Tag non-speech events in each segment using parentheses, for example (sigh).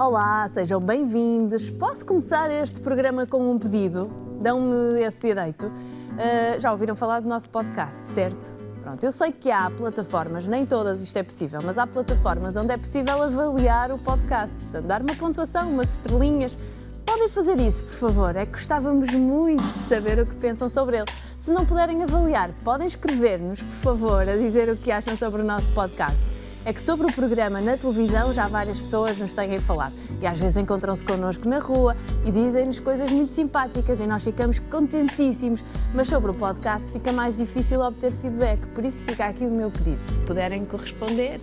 Olá, sejam bem-vindos. Posso começar este programa com um pedido? Dão-me esse direito. Uh, já ouviram falar do nosso podcast, certo? Pronto, eu sei que há plataformas, nem todas isto é possível, mas há plataformas onde é possível avaliar o podcast. Portanto, dar uma pontuação, umas estrelinhas. Podem fazer isso, por favor. É que gostávamos muito de saber o que pensam sobre ele. Se não puderem avaliar, podem escrever-nos, por favor, a dizer o que acham sobre o nosso podcast é que sobre o programa na televisão já várias pessoas nos têm falado. E às vezes encontram-se connosco na rua e dizem-nos coisas muito simpáticas e nós ficamos contentíssimos. Mas sobre o podcast fica mais difícil obter feedback, por isso fica aqui o meu pedido. Se puderem corresponder,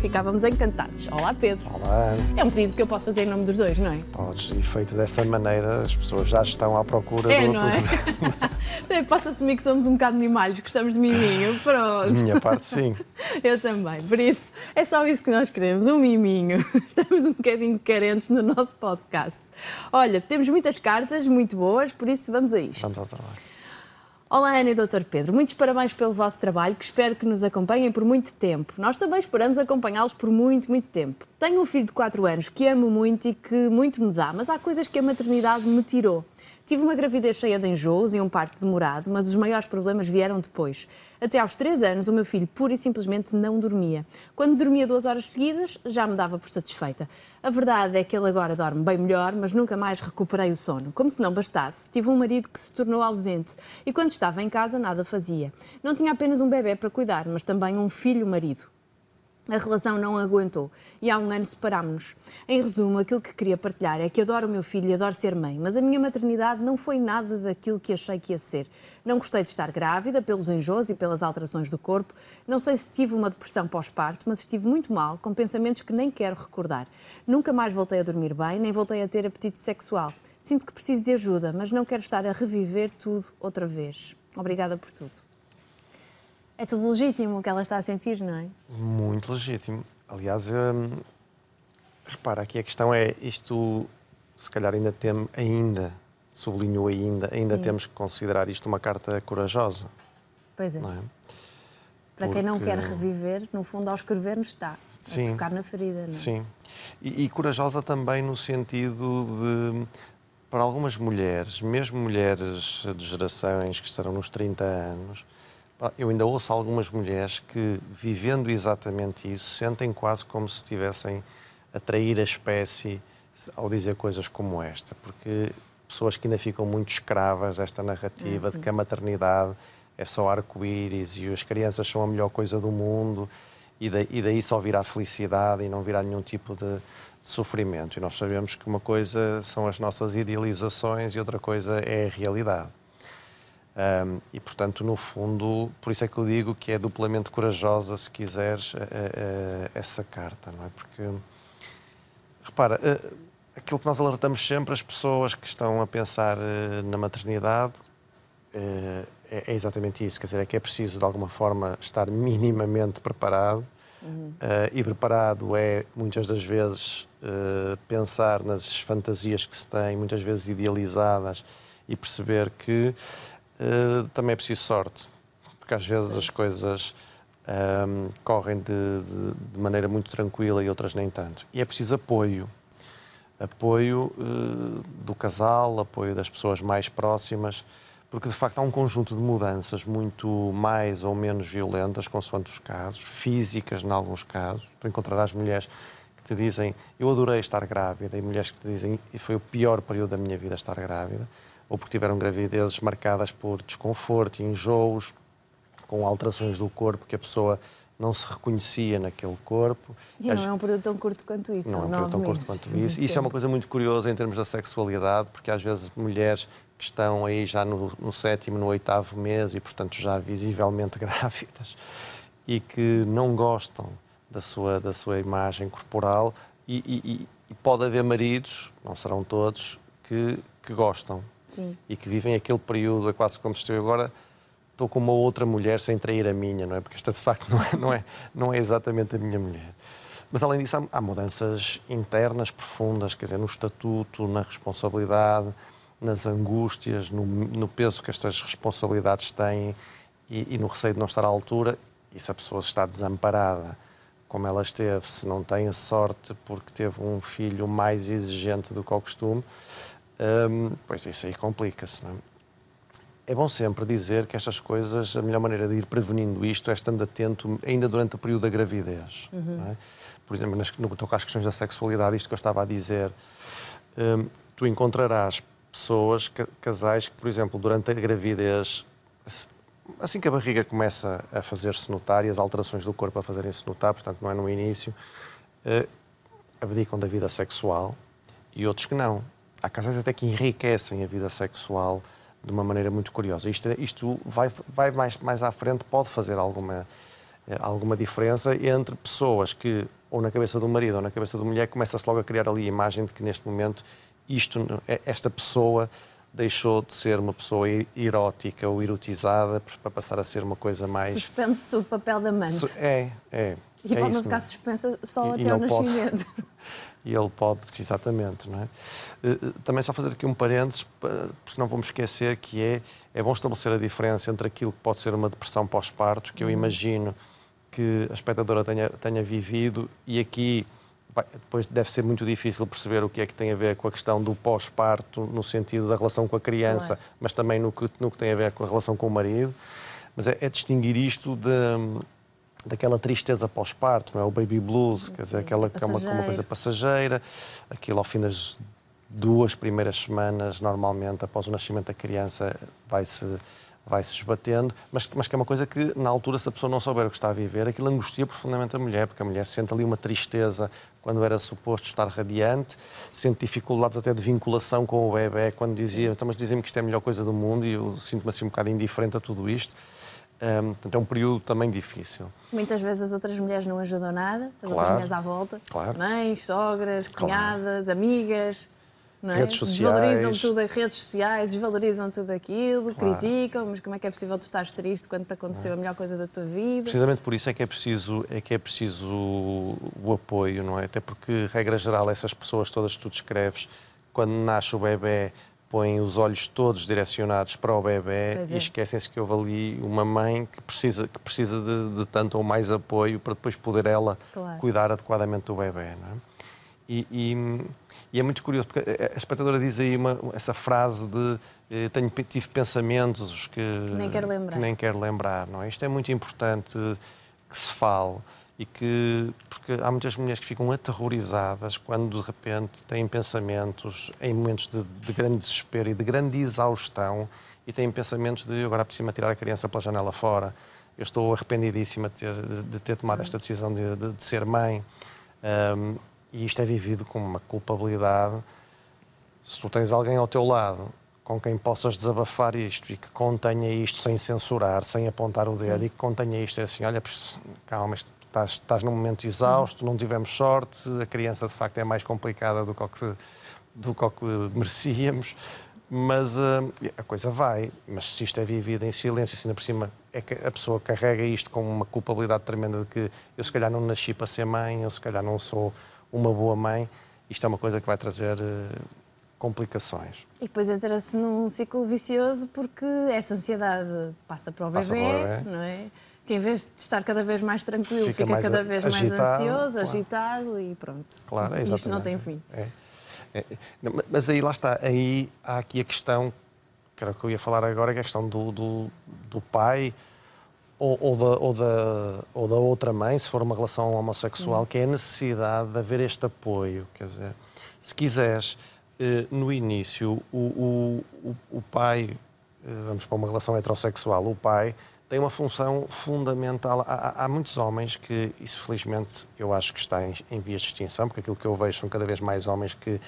ficávamos encantados. Olá, Pedro. Olá. É um pedido que eu posso fazer em nome dos dois, não é? Podes, e feito dessa maneira, as pessoas já estão à procura é, do. Não é? (laughs) (laughs) Posso assumir que somos um bocado mimalhos, gostamos de miminho, (laughs) pronto. De minha parte, sim. (laughs) eu também, por isso é só isso que nós queremos, um miminho. Estamos um bocadinho carentes no nosso podcast. Olha, temos muitas cartas muito boas, por isso vamos a isto. Vamos ao trabalho. Olá, Ana e Dr. Pedro. Muitos parabéns pelo vosso trabalho, que espero que nos acompanhem por muito tempo. Nós também esperamos acompanhá-los por muito, muito tempo. Tenho um filho de 4 anos que amo muito e que muito me dá, mas há coisas que a maternidade me tirou. Tive uma gravidez cheia de enjoos e um parto demorado, mas os maiores problemas vieram depois. Até aos 3 anos, o meu filho pura e simplesmente não dormia. Quando dormia duas horas seguidas, já me dava por satisfeita. A verdade é que ele agora dorme bem melhor, mas nunca mais recuperei o sono. Como se não bastasse, tive um marido que se tornou ausente e quando estava em casa nada fazia. Não tinha apenas um bebê para cuidar, mas também um filho-marido. A relação não aguentou e há um ano separámos-nos. Em resumo, aquilo que queria partilhar é que adoro o meu filho e adoro ser mãe, mas a minha maternidade não foi nada daquilo que achei que ia ser. Não gostei de estar grávida pelos enjoos e pelas alterações do corpo. Não sei se tive uma depressão pós-parto, mas estive muito mal, com pensamentos que nem quero recordar. Nunca mais voltei a dormir bem, nem voltei a ter apetite sexual. Sinto que preciso de ajuda, mas não quero estar a reviver tudo outra vez. Obrigada por tudo. É tudo legítimo o que ela está a sentir, não é? Muito legítimo. Aliás, hum, repara, aqui a questão é isto, se calhar ainda tem, ainda, sublinho ainda, ainda Sim. temos que considerar isto uma carta corajosa. Pois é. é? Para Porque... quem não quer reviver, no fundo, ao escrever, nos está Sim. a tocar na ferida, não é? Sim. E, e corajosa também no sentido de para algumas mulheres, mesmo mulheres de gerações que estarão nos 30 anos, eu ainda ouço algumas mulheres que, vivendo exatamente isso, sentem quase como se estivessem a trair a espécie ao dizer coisas como esta, porque pessoas que ainda ficam muito escravas desta narrativa é, de que a maternidade é só arco-íris e as crianças são a melhor coisa do mundo e, e daí só virá felicidade e não virá nenhum tipo de sofrimento. E nós sabemos que uma coisa são as nossas idealizações e outra coisa é a realidade. Um, e, portanto, no fundo, por isso é que eu digo que é duplamente corajosa, se quiseres, essa carta, não é? Porque, repara, aquilo que nós alertamos sempre as pessoas que estão a pensar eh, na maternidade eh, é, é exatamente isso, quer dizer, é que é preciso, de alguma forma, estar minimamente preparado. Uhum. Uh, e preparado é, muitas das vezes, pensar nas fantasias que se têm, muitas vezes idealizadas, e perceber que uh, também é preciso sorte, porque às vezes as coisas um, ehm, correm de, de, de, maneira muito tranquila e outras nem tanto. E é preciso apoio. Apoio uh, do casal, apoio das pessoas mais próximas, porque de facto há um conjunto de mudanças muito mais ou menos violentas, consoante os casos, físicas em alguns casos. Tu encontrarás mulheres que te dizem eu adorei estar grávida e mulheres que te dizem e foi o pior período da minha vida estar grávida ou porque tiveram gravidezes marcadas por desconforto e enjoos, com alterações do corpo que a pessoa não se reconhecia naquele corpo. E não é um período tão curto quanto isso, Não é um período tão curto quanto isso. Isso é uma coisa muito curiosa em termos da sexualidade, porque às vezes mulheres que estão aí já no, no sétimo, no oitavo mês e, portanto, já visivelmente (laughs) grávidas e que não gostam da sua, da sua imagem corporal e, e, e pode haver maridos, não serão todos, que, que gostam Sim. e que vivem aquele período, é quase como estou agora, estou com uma outra mulher sem trair a minha, não é? Porque esta de facto não é, não é, não é exatamente a minha mulher. Mas além disso, há, há mudanças internas profundas, quer dizer, no estatuto, na responsabilidade, nas angústias, no, no peso que estas responsabilidades têm e, e, no receio de não estar à altura. E se a pessoa está desamparada como ela esteve, se não tem a sorte porque teve um filho mais exigente do que o costume, hum, pois isso aí complica-se. É? é bom sempre dizer que estas coisas, a melhor maneira de ir prevenindo isto é estando atento ainda durante o período da gravidez. Uhum. É? Por exemplo, no que toca às questões da sexualidade, isto que eu estava a dizer, hum, tu encontrarás pessoas, casais que, por exemplo, durante a gravidez assim que a barriga começa a fazer-se notar e as alterações do corpo a fazerem-se notar, portanto, não é no início, uh, abdicam da vida sexual e outros que não. Há casais até que enriquecem a vida sexual de uma maneira muito curiosa. Isto, isto vai, vai mais, mais à frente, pode fazer alguma, eh, alguma diferença entre pessoas que, ou na cabeça do marido ou na cabeça da mulher, começa-se logo a criar ali a imagem de que neste momento isto, esta pessoa deixou de ser uma pessoa erótica ou erotizada para passar a ser uma coisa mais. Suspende-se o papel da amante. É, é. E é pode não ficar suspensa só e, até e o nascimento. Pode, (laughs) (laughs) e ele pode, exatamente, não é? Eh, eh, também só fazer aqui um parênteses, porque senão vamos esquecer que é, é bom estabelecer a diferença entre aquilo que pode ser uma depressão pós-parto, que eu uhum. imagino que a espectadora tenha, tenha vivido, e aqui depois deve ser muito difícil perceber o que é que tem a ver com a questão do pós-parto, no sentido da relação com a criança, claro. mas também no que, no que tem a ver com a relação com o marido. Mas é, é distinguir isto de, daquela tristeza pós-parto, não é? O baby blues, Sim, quer dizer, aquela que é uma, uma, coisa passageira, aquilo ao fim das duas primeiras semanas, normalmente, após o nascimento da criança, vai-se vai-se esbatendo, mas, mas que é uma coisa que, na altura, se a pessoa não souber o que está a viver, aquilo angustia profundamente a mulher, porque a mulher sente ali uma tristeza quando era suposto estar radiante, sente dificuldades até de vinculação com o bebê, quando dizia, então, mas dizem-me que isto é a melhor coisa do mundo e eu sinto-me assim um bocado indiferente a tudo isto. Um, portanto, é um período também difícil. Muitas vezes as outras mulheres não ajudam nada, as claro, outras mulheres à volta. Claro. Mães, sogras, cunhadas, claro. amigas não é? Redes sociais. Desvalorizam tudo as redes sociais, desvalorizam tudo aquilo, claro. criticam, mas como é que é possível tu estares triste quando te aconteceu a melhor coisa da tua vida? Precisamente por isso é que é preciso, é que é preciso o apoio, não é? Até porque, regra geral, essas pessoas todas que tu descreves, quando nasce o bebê, põem os olhos todos direcionados para o bebê é. e esquecem-se que houve ali uma mãe que precisa, que precisa de, de tanto ou mais apoio para depois poder ela claro. cuidar adequadamente do bebê, não é? E, e, e, é muito curioso, porque a espectadora diz aí uma, essa frase de eh, tenho, tive pensamentos que, que, nem quero lembrar. Nem quero lembrar não é? Isto é muito importante que se fale e que porque há muitas mulheres que ficam aterrorizadas quando de repente têm pensamentos em momentos de, de grande desespero e de grande exaustão e têm pensamentos de agora preciso tirar a criança pela janela fora eu estou arrependidíssima de ter, de ter tomado esta decisão de, de, de ser mãe um, e isto é vivido com uma culpabilidade. Se tu tens alguém ao teu lado com quem possas desabafar isto e que contenha isto sem censurar, sem apontar o dedo Sim. e que contenha isto, é assim, olha, calma, estás, estás num momento exausto, não tivemos sorte, a criança de facto é mais complicada do que, que, do que merecíamos, mas uh, a coisa vai. Mas se isto é vivido em silêncio, assim, por cima, é que a pessoa carrega isto com uma culpabilidade tremenda de que eu se calhar não nasci para ser mãe, eu se calhar não sou uma boa mãe, isto é uma coisa que vai trazer uh, complicações. E depois entra-se num ciclo vicioso porque essa ansiedade passa para o bebê, para o bebê. não é? Que em vez de estar cada vez mais tranquilo, fica, fica cada vez agitado, mais ansioso, claro. agitado e pronto. Claro, é Isto não tem fim. É. É. Mas aí lá está, aí há aqui a questão, que era o que eu ia falar agora, que é a questão do, do, do pai ou, ou, da, ou, da, ou da outra mãe, se for uma relação homossexual, Sim. que é a necessidade de haver este apoio. Quer dizer, se quiseres, eh, no início, o, o, o pai, eh, vamos para uma relação heterossexual, o pai tem uma função fundamental. Há, há, muitos homens que, isso felizmente eu acho que está em, em vias de extinção, porque aquilo que eu vejo são cada vez mais homens que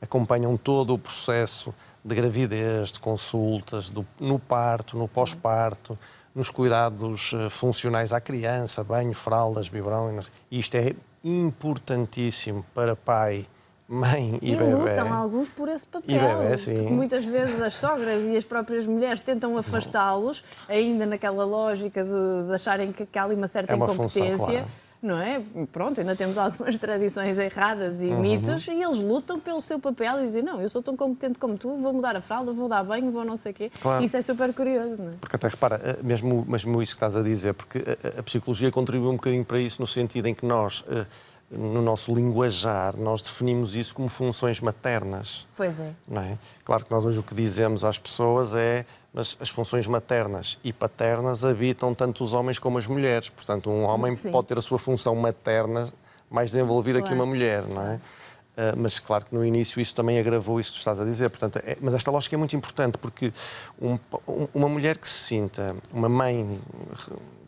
acompanham todo o processo de gravidez, de consultas, do, no parto, no pós-parto nos cuidados eh, funcionais à criança, banho, fraldas, biberão. E isto é importantíssimo para pai, mãe e, e bebê. lutam alguns por esse papel. E bebê, sim. Porque muitas vezes as sogras e as próprias mulheres tentam afastá-los, ainda naquela lógica de, de, acharem que há ali uma certa é uma incompetência. Função, claro não é? Pronto, ainda temos algumas (laughs) tradições erradas e uhum. mitos e eles lutam pelo seu papel e dizem, não, eu sou tão competente como tu, vou mudar a fralda, vou dar banho, vou não sei o quê. Claro. Isso é super curioso, não é? Porque até repara, eh, mesmo, mesmo isso que estás a dizer, porque a, a psicologia contribui um bocadinho para isso no sentido em que nós eh, no nosso linguajar, nós definimos isso como funções maternas. Pois é. Não é. Claro que nós hoje o que dizemos às pessoas é mas as funções maternas e paternas habitam tanto os homens como as mulheres. Portanto, um homem Sim. pode ter a sua função materna mais desenvolvida claro. que uma mulher, não é? Uh, mas claro que no início isso também agravou isso que tu estás a dizer. Portanto, é, mas esta lógica é muito importante porque um, um, uma mulher que se sinta, uma mãe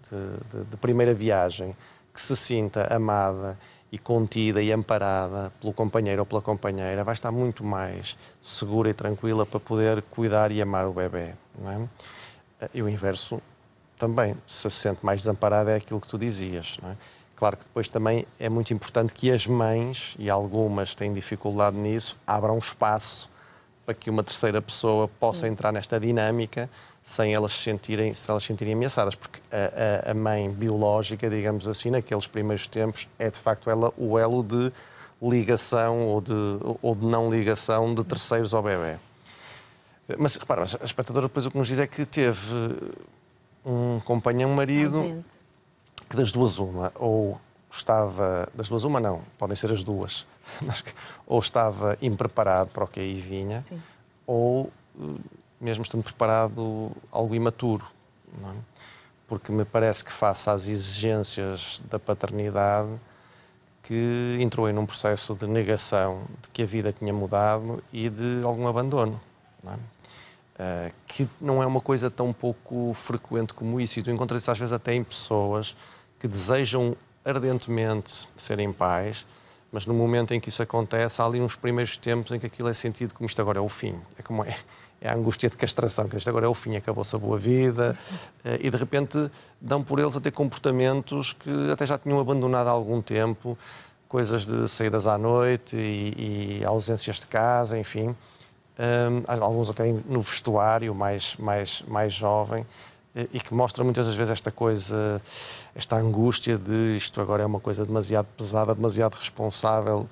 de, de, de primeira viagem, que se sinta amada e contida e amparada pelo companheiro ou pela companheira, vai estar muito mais segura e tranquila para poder cuidar e amar o bebê. É? E o inverso também, se se sente mais desamparada, é aquilo que tu dizias. É? Claro que depois também é muito importante que as mães, e algumas têm dificuldade nisso, abram espaço para que uma terceira pessoa possa Sim. entrar nesta dinâmica sem elas se sentirem, se elas se sentirem ameaçadas, porque a, a, mãe biológica, digamos assim, naqueles primeiros tempos, é de facto ela o elo de ligação ou de, ou de não ligação de terceiros ao bebê. Mas repara, a espectadora depois o que nos diz é que teve um companheiro, um marido, que das duas uma, ou estava, das duas uma não, podem ser as duas, (laughs) ou estava impreparado para o que aí vinha, Sim. ou mesmo estando preparado, algo imaturo. É? Porque me parece que, face às exigências da paternidade, que entrou em um processo de negação de que a vida tinha mudado e de algum abandono. Não é? Uh, que não é uma coisa tão pouco frequente como isso. E tu encontras isso às vezes até em pessoas que desejam ardentemente serem pais, mas no momento em que isso acontece, há ali uns primeiros tempos em que aquilo é sentido como isto agora é o fim. É como é, é a angústia de castração, que isto agora é o fim, acabou-se a boa vida, eh, e de repente dão por eles a ter comportamentos que até já tinham abandonado há algum tempo, coisas de saídas à noite e, e ausências de casa, enfim. Um, alguns até no vestuário, mais, mais, mais jovem, eh, e que mostra muitas das vezes esta coisa, esta angústia de isto agora é uma coisa demasiado pesada, demasiado responsável,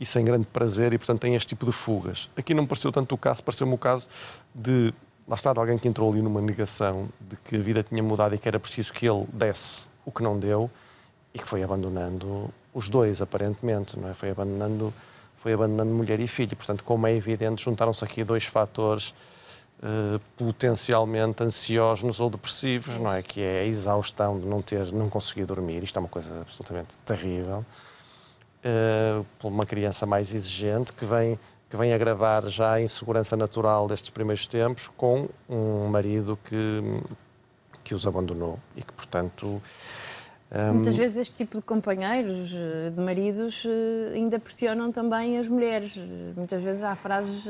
e sem grande prazer e, portanto, tem este tipo de fugas. Aqui não me pareceu tanto o caso, pareceu-me o caso de, lá está, de alguém que entrou ali numa negação de que a vida tinha mudado e que era preciso que ele desse o que não deu e que foi abandonando os dois, aparentemente, não é? Foi abandonando, foi abandonando mulher e filho. Portanto, como é evidente, juntaram-se aqui dois fatores uh, potencialmente ansiógenos ou depressivos, não é? Que é a exaustão de não ter, não conseguir dormir. Isto é uma coisa absolutamente terrível uh, por uma criança mais exigente que vem, que vem agravar já a insegurança natural destes primeiros tempos com um marido que, que os abandonou e que, portanto. Muitas vezes este tipo de companheiros, eh, de maridos, eh, ainda pressionam também as mulheres. Muitas vezes há frases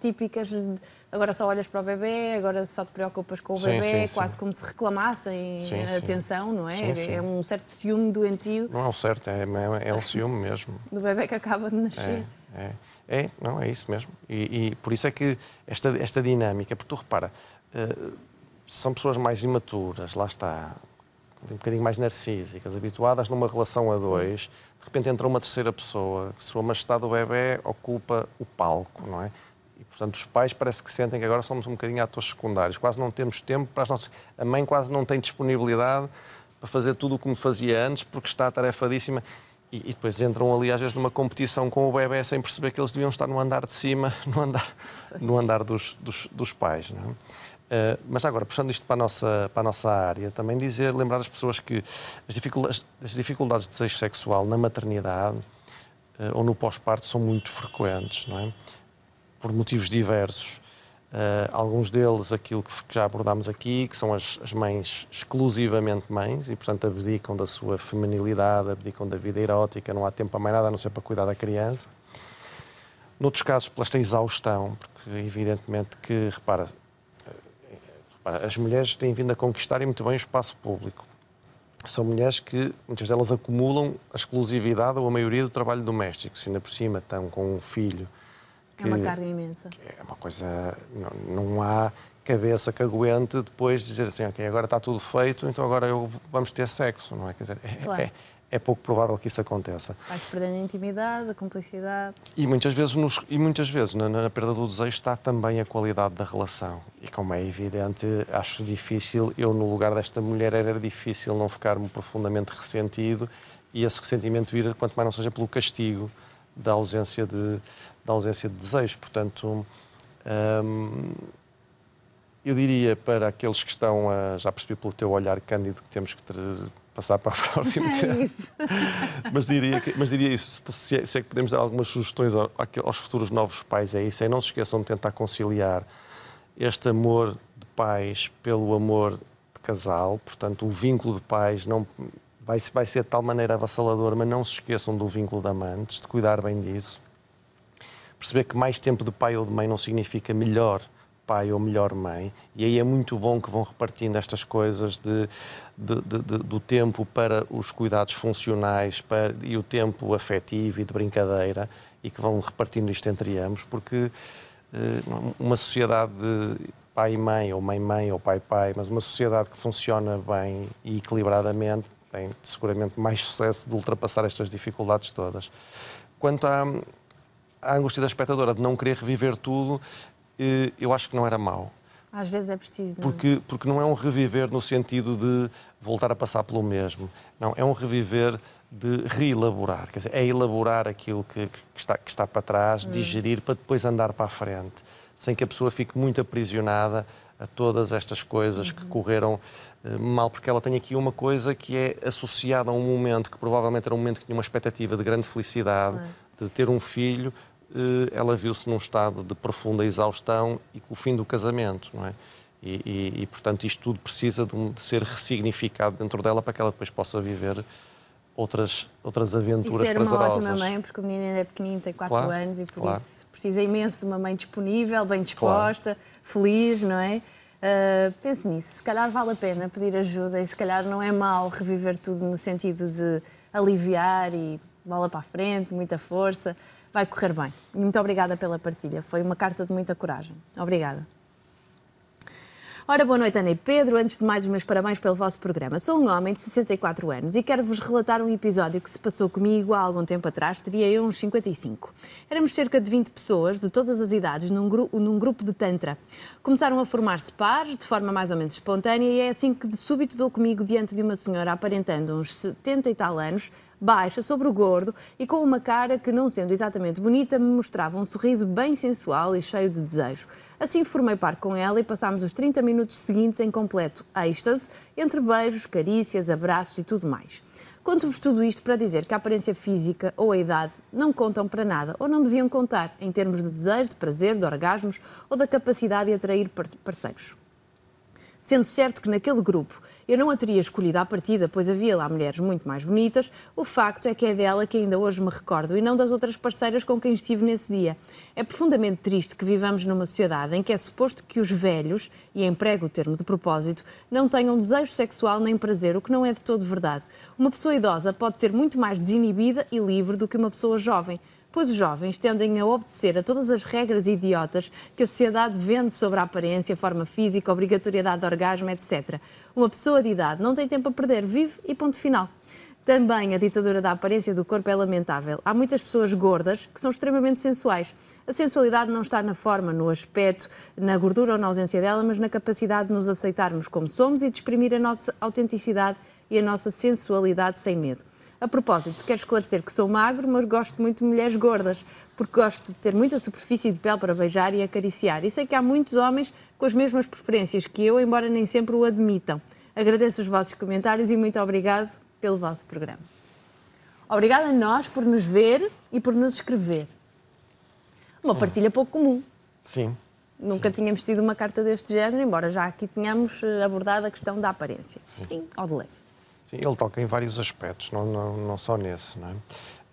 típicas de agora só olhas para o bebê, agora só te preocupas com o sim, bebê, sim, quase sim. como se reclamassem atenção, não é? É um certo ciúme doentio. Não é um certo, é, é, é um ciúme mesmo. (laughs) Do bebê que acaba de nascer. É, é, é não, é isso mesmo. E, e, por isso é que esta, esta dinâmica, porque tu repara, uh, são pessoas mais imaturas, lá está, um bocadinho mais narcísicas, habituadas numa relação a dois, de repente entra uma terceira pessoa, que sua majestade do bebê ocupa o palco, não é? E, portanto, os pais parece que sentem que agora somos um bocadinho atores secundários. Quase não temos tempo para as nossas... A mãe quase não tem disponibilidade para fazer tudo o como fazia antes, porque está tarefadíssima. E, e, depois entram ali, às vezes, numa competição com o bebê sem perceber que eles deviam estar no andar de cima, (laughs) no andar, no andar dos, dos, dos pais. Não é? Uh, mas agora, puxando isto para a, nossa, para a nossa área, também dizer, lembrar as pessoas que as dificuldades, as dificuldades de desejo sexual na maternidade uh, ou no pós-parto são muito frequentes, não é? por motivos diversos. Uh, alguns deles, aquilo que já abordámos aqui, que são as, as, mães exclusivamente mães e, portanto, abdicam da sua feminilidade, abdicam da vida erótica, não há tempo para mais nada a não ser para cuidar da criança. Noutros casos, pela esta exaustão, porque, evidentemente, que, eh, repara, as mulheres têm vindo a conquistar e muito bem o espaço público. São mulheres que, muitas delas, acumulam a exclusividade ou a maioria do trabalho doméstico. Se ainda por cima estão com um filho que, é uma carga imensa. é uma coisa. Não, não há cabeça que aguente depois dizer assim, ok, agora está tudo feito, então agora eu, vamos ter sexo, não é? Quer dizer, é, claro. é, é pouco provável que isso aconteça. Vai-se perdendo a intimidade, a cumplicidade. E muitas vezes, nos, e muitas vezes na, na, perda do desejo está também a qualidade da relação. E como é evidente, acho difícil, eu no lugar desta mulher era difícil não ficar-me profundamente ressentido e esse ressentimento vir, quanto mais não seja pelo castigo da ausência de, da ausência de desejo. Portanto, hum, eu diria para aqueles que estão a, já percebi pelo teu olhar cândido que temos que ter, passar para o (laughs) próximo é tema. Isso. (laughs) mas, diria que, mas diria isso, se é, se é que podemos dar algumas sugestões aos futuros novos pais, é isso, é não se esqueçam de tentar conciliar este amor de pais pelo amor de casal, portanto o vínculo de pais não vai, vai ser de tal maneira avassalador, mas não se esqueçam do vínculo de amantes, de cuidar bem disso. Perceber que mais tempo de pai ou de mãe não significa melhor pai ou melhor mãe, e aí é muito bom que vão repartindo estas coisas de, de, de, de do tempo para os cuidados funcionais para, e o tempo afetivo e de brincadeira, e que vão repartindo isto entre ambos, porque eh, uma sociedade de pai e mãe, ou mãe-mãe, ou pai-pai, mas uma sociedade que funciona bem e equilibradamente tem seguramente mais sucesso de ultrapassar estas dificuldades todas. Quanto à, à angústia da espectadora de não querer reviver tudo, eu acho que não era mau. Às vezes é preciso. Não? É? Porque, porque não é um reviver no sentido de voltar a passar pelo mesmo. Não, é um reviver de reelaborar. Quer dizer, é elaborar aquilo que, que, está, que está para trás, hum. digerir, para depois andar para a frente. Sem que a pessoa fique muito aprisionada a todas estas coisas uhum. que correram uh, mal, porque ela tem aqui uma coisa que é associada a um momento que provavelmente era um momento que tinha uma expectativa de grande felicidade, de ter um filho, eh, ela viu-se num estado de profunda exaustão e com o fim do casamento, não é? E, e, e portanto, isto tudo precisa de, de, ser ressignificado dentro dela para que ela depois possa viver outras, outras aventuras e ser prazerosas. uma ótima mãe, porque o menino ainda é pequenino, tem 4 claro, anos e por claro. isso precisa imenso de uma mãe disponível, bem disposta, claro. feliz, não é? Uh, pense nisso, se calhar vale a pena pedir ajuda e se calhar não é mau reviver tudo no sentido de aliviar e bola para a frente, muita força vai correr bem. Muito obrigada pela partilha. Foi uma carta de muita coragem. Obrigada. Ora, boa noite, Ana e Pedro. Antes de mais, os meus parabéns pelo vosso programa. Sou um homem de 64 anos e quero-vos relatar um episódio que se passou comigo há algum tempo atrás, teria eu uns 55. Éramos cerca de 20 pessoas, de todas as idades, num, gru num grupo de Tantra. Começaram a formar-se pares, de forma mais ou menos espontânea, e é assim que de súbito dou comigo diante de uma senhora aparentando uns 70 e tal anos, baixa, sobre o gordo e com uma cara que, não sendo exatamente bonita, me mostrava um sorriso bem sensual e cheio de desejo. Assim formei par com ela e passámos os 30 minutos seguintes em completo êxtase, entre beijos, carícias, abraços e tudo mais. Conto-vos tudo isto para dizer que a aparência física ou a idade não contam para nada ou não deviam contar em termos de desejo, de prazer, de orgasmos ou da capacidade de atrair parceiros. Sendo certo que naquele grupo eu não a teria escolhido à partida, pois havia lá mulheres muito mais bonitas, o facto é que é dela que ainda hoje me recordo e não das outras parceiras com quem estive nesse dia. É profundamente triste que vivamos numa sociedade em que é suposto que os velhos, e emprego o termo de propósito, não tenham desejo sexual nem prazer, o que não é de todo verdade. Uma pessoa idosa pode ser muito mais desinibida e livre do que uma pessoa jovem pois os jovens tendem a obedecer a todas as regras idiotas que a sociedade vende sobre a aparência, forma física, obrigatoriedade de orgasmo, etc. Uma pessoa de idade não tem tempo a perder, vive e ponto final. Também a ditadura da aparência do corpo é lamentável. Há muitas pessoas gordas que são extremamente sensuais. A sensualidade não está na forma, no aspecto, na gordura ou na ausência dela, mas na capacidade de nos aceitarmos como somos e de exprimir a nossa autenticidade e a nossa sensualidade sem medo. A propósito, quero esclarecer que sou magro, mas gosto muito de mulheres gordas, porque gosto de ter muita superfície de pele para beijar e acariciar. E sei que há muitos homens com as mesmas preferências que eu, embora nem sempre o admitam. Agradeço os vossos comentários e muito obrigado pelo vosso programa. Obrigada a nós por nos ver e por nos escrever. Uma partilha pouco comum. Sim. Nunca Sim. tínhamos tido uma carta deste género, embora já aqui tenhamos eh, abordado a questão da aparência. Sim, Sim ao de leve. Sim, ele toca em vários aspectos, não, não, não só nesse. Não é?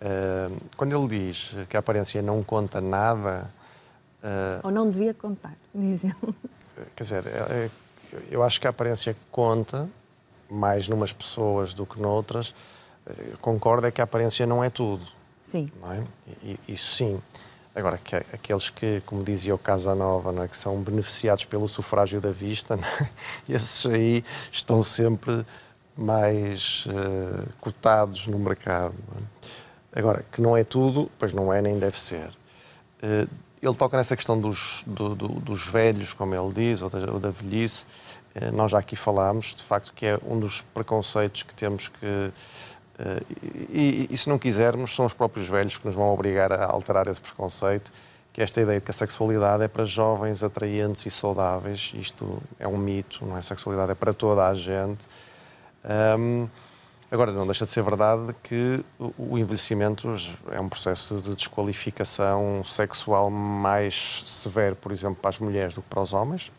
uh, quando ele diz que a aparência não conta nada. Uh, Ou não devia contar, diz ele. Quer dizer, é, é, eu acho que a aparência conta mais numas pessoas do que noutras. Uh, concordo é que a aparência não é tudo. Sim. Não é? Isso sim. Agora, que, aqueles que, como dizia o Casanova, não é? que são beneficiados pelo sufrágio da vista, (laughs) é? esses aí estão sempre mais uh, cotados no mercado. É? Agora, que não é tudo, pois não é nem deve ser. Uh, ele toca nessa questão dos, do, do, dos velhos, como ele diz, ou da, ou da velhice. Uh, nós já aqui falámos, de facto, que é um dos preconceitos que temos que. E, e, se não quisermos, são os próprios velhos que nos vão obrigar a alterar esse preconceito que esta ideia de que a sexualidade é para jovens atraentes e saudáveis, isto é um mito, não é? A sexualidade é para toda a gente. Um, agora, não deixa de ser verdade que o envelhecimento é um processo de desqualificação sexual mais severo, por exemplo, para as mulheres do que para os homens.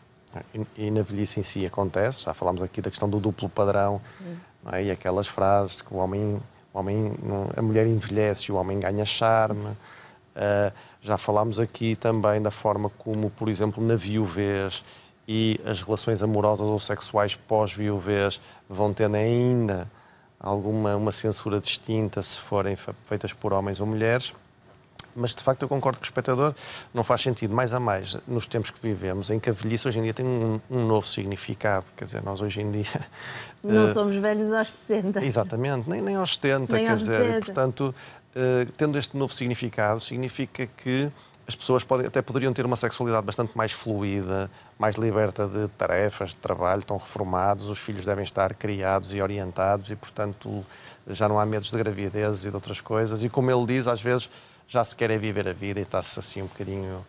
E, na velhice em si acontece, já falámos aqui da questão do duplo padrão é? e aquelas frases de que o homem, o homem, a mulher envelhece e o homem ganha charme. Uh, já falámos aqui também da forma como, por exemplo, na viuvez e as relações amorosas ou sexuais pós-viuvez vão tendo ainda alguma uma censura distinta se forem feitas por homens ou mulheres. Mas de facto eu concordo com o espectador, não faz sentido, mais a mais, nos tempos que vivemos, em que a velhice hoje em dia tem um, um novo significado. Quer dizer, nós hoje em dia. (laughs) Não uh, somos velhos aos 60. Exatamente, nem, nem aos 70, nem quer aos dizer. 70. E, portanto, uh, tendo este novo significado, significa que as pessoas podem, até poderiam ter uma sexualidade bastante mais fluida, mais liberta de tarefas, de trabalho, estão reformados, os filhos devem estar criados e orientados e, portanto, já não há medos de gravidez e de outras coisas. E como ele diz, às vezes já se quer é viver a vida e está-se assim um bocadinho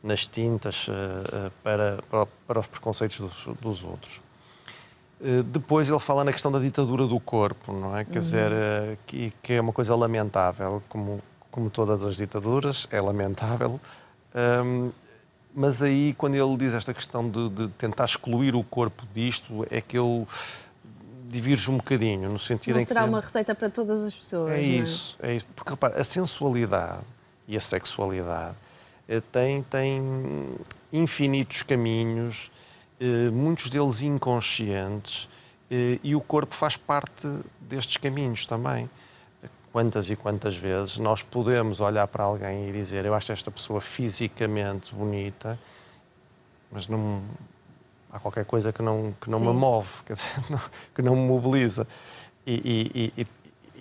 nas tintas uh, para, para, para, os preconceitos dos, dos outros. Uh, depois ele fala na questão da ditadura do corpo, não é? Quer uhum. dizer, que, que é uma coisa lamentável, como como todas as ditaduras, é lamentável. Um, mas aí, quando ele diz esta questão de, de, tentar excluir o corpo disto, é que eu divirjo um bocadinho, no sentido não em será que... uma receita para todas as pessoas, é isso, é? é isso. Porque, repara, a sensualidade e a sexualidade eh, têm, têm infinitos caminhos, eh, muitos deles inconscientes, eh, e o corpo faz parte destes caminhos também quantas e quantas vezes nós podemos olhar para alguém e dizer eu acho esta pessoa fisicamente bonita, mas não há qualquer coisa que não, que não me move, dizer, (laughs) que não me mobiliza. E, e, e,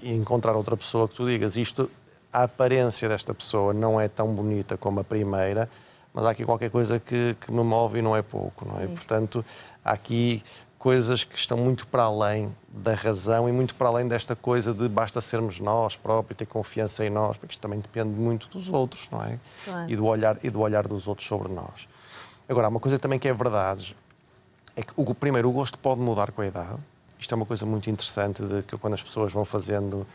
e, encontrar outra pessoa que tu digas isto, a aparência desta pessoa não é tão bonita como a primeira, mas há aqui qualquer coisa que, que me move e não é pouco, não é? Portanto, há aqui coisas que estão muito para além da razão e muito para além desta coisa de basta sermos nós próprios, ter confiança em nós, porque isto também depende muito dos outros, não é? Claro. E, do olhar, e do olhar dos outros sobre nós. Agora, há uma coisa também que é verdade, é que o, primeiro, o gosto pode mudar com a idade. Isto é uma coisa muito interessante de que quando as pessoas vão fazendo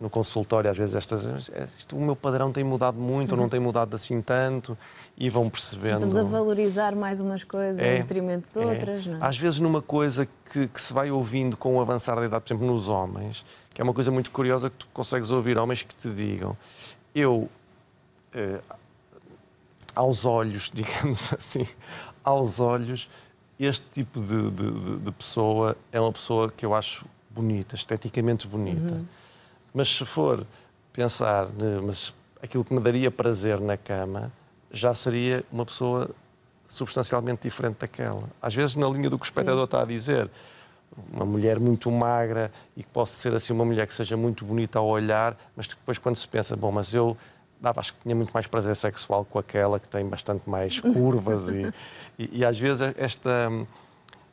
no consultório, às vezes, estas, isto, o meu padrão tem mudado muito, ou não tem mudado assim tanto, e vão percebendo. Estamos a valorizar mais umas coisas é, em detrimento de é. outras, não é? Às vezes, numa coisa que, que, se vai ouvindo com o avançar da idade, por exemplo, nos homens, que é uma coisa muito curiosa que tu consegues ouvir homens que te digam: eu, eh, aos olhos, (laughs) digamos assim, aos olhos, este tipo de, de, de, pessoa é uma pessoa que eu acho bonita, esteticamente bonita. Uhum mas se for pensar, mas aquilo que me daria prazer na cama, já seria uma pessoa substancialmente diferente daquela. Às vezes, na linha do que o espectador Sim. está a dizer, uma mulher muito magra e que possa ser assim uma mulher que seja muito bonita ao olhar, mas depois quando se pensa, bom, mas eu dava, acho que tinha muito mais prazer sexual com aquela que tem bastante mais (laughs) curvas e, e, e, às vezes esta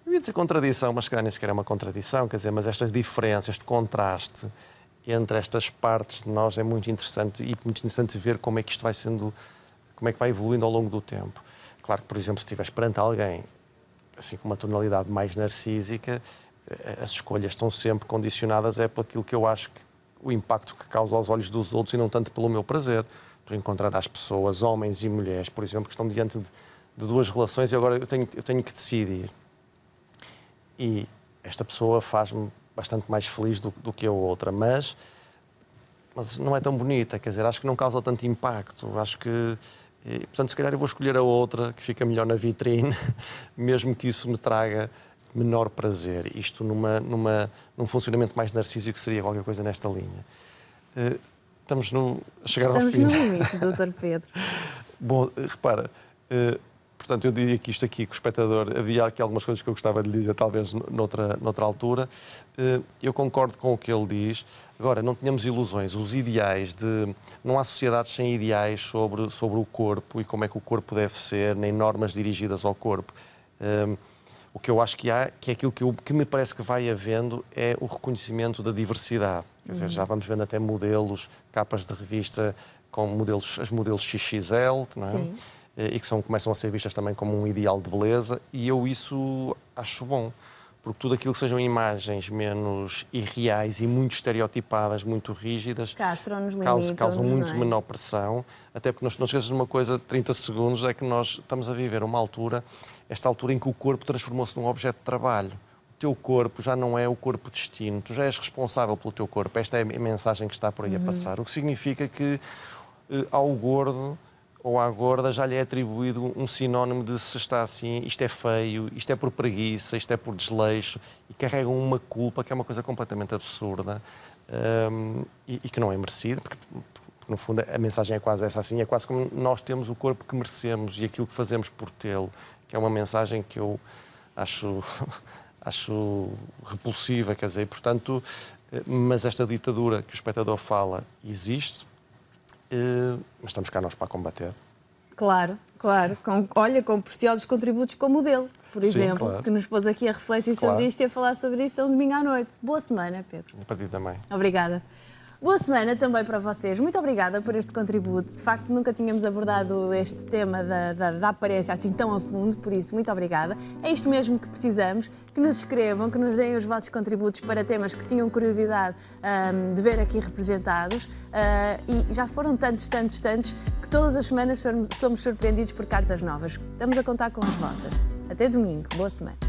eu ia dizer contradição, mas se calhar nem sequer é uma contradição, quer dizer, mas estas diferenças, este contraste entre estas partes de nós é muito interessante e muito interessante ver como é que isto vai sendo, como é que vai evoluindo ao longo do tempo. Claro que, por exemplo, se estiveres perante alguém assim com uma tonalidade mais narcísica, eh, as escolhas estão sempre condicionadas é por aquilo que eu acho que o impacto que causa aos olhos dos outros e não tanto pelo meu prazer. Tu encontrarás pessoas, homens e mulheres, por exemplo, que estão diante de, de duas relações e agora eu tenho, eu tenho que decidir. E esta pessoa faz-me bastante mais feliz do, do que a outra, mas, mas não é tão bonita, quer dizer, acho que não causa tanto impacto, acho que e, portanto, se calhar eu vou escolher a outra que fica melhor na vitrine, (laughs) mesmo que isso me traga menor prazer. Isto numa, numa, num funcionamento mais narcísico seria qualquer coisa nesta linha. Uh, estamos no, a chegar estamos ao fim. Estamos no limite, Dr. Pedro. (laughs) Bom, repara, uh, Portanto, eu diria que isto aqui, com o espectador, havia aqui algumas coisas que eu gostava de lhe dizer, talvez noutra, noutra altura. Eh, eu concordo com o que ele diz. Agora, não tenhamos ilusões. Os ideais de. Não há sociedades sem ideais sobre, sobre o corpo e como é que o corpo deve ser, nem normas dirigidas ao corpo. Um, o que eu acho que há, que é aquilo que, eu, que me parece que vai havendo, é o reconhecimento da diversidade. Quer dizer, já vamos vendo até modelos, capas de revista com modelos, as modelos XXL, não é? Sim. Eh, e que são, começam a ser vistas também como um ideal de beleza, e eu isso acho bom, porque tudo aquilo que sejam imagens menos irreais e muito estereotipadas, muito rígidas, causam, causam muito é? menor pressão, até porque nós não esqueças de uma coisa, 30 segundos, é que nós estamos a viver uma altura, esta altura em que o corpo transformou-se num objeto de trabalho. O teu corpo já não é o corpo destino, tu já és responsável pelo teu corpo. Esta é a mensagem que está por aí uhum. a passar. O que significa que eh, ao gordo ou à gorda já lhe é atribuído um sinónimo de se está assim, isto é feio, isto é por preguiça, isto é por desleixo, e carregam uma culpa que é uma coisa completamente absurda um, e, e, que não é merecida, porque, porque, no fundo a mensagem é quase essa assim, é quase como nós temos o corpo que merecemos e aquilo que fazemos por tê-lo, que é uma mensagem que eu acho, (laughs) acho repulsiva, quer dizer, portanto, eh, mas esta ditadura que o espectador fala existe, mas estamos cá nós para combater. Claro, claro. Com, olha, com preciosos contributos como o dele, por Sim, exemplo, claro. que nos pôs aqui a refletir sobre claro. isto e a falar sobre isto um domingo à noite. Boa semana, Pedro. Para ti também. Obrigada. Boa semana também para vocês. Muito obrigada por este contributo. De facto, nunca tínhamos abordado este tema da, da, da, aparência assim tão a fundo, por isso, muito obrigada. É isto mesmo que precisamos: que nos escrevam, que nos deem os vossos contributos para temas que tinham curiosidade um, de ver aqui representados. Uh, e já foram tantos, tantos, tantos, que todas as semanas somos surpreendidos por cartas novas. Estamos a contar com as vossas. Até domingo. Boa semana.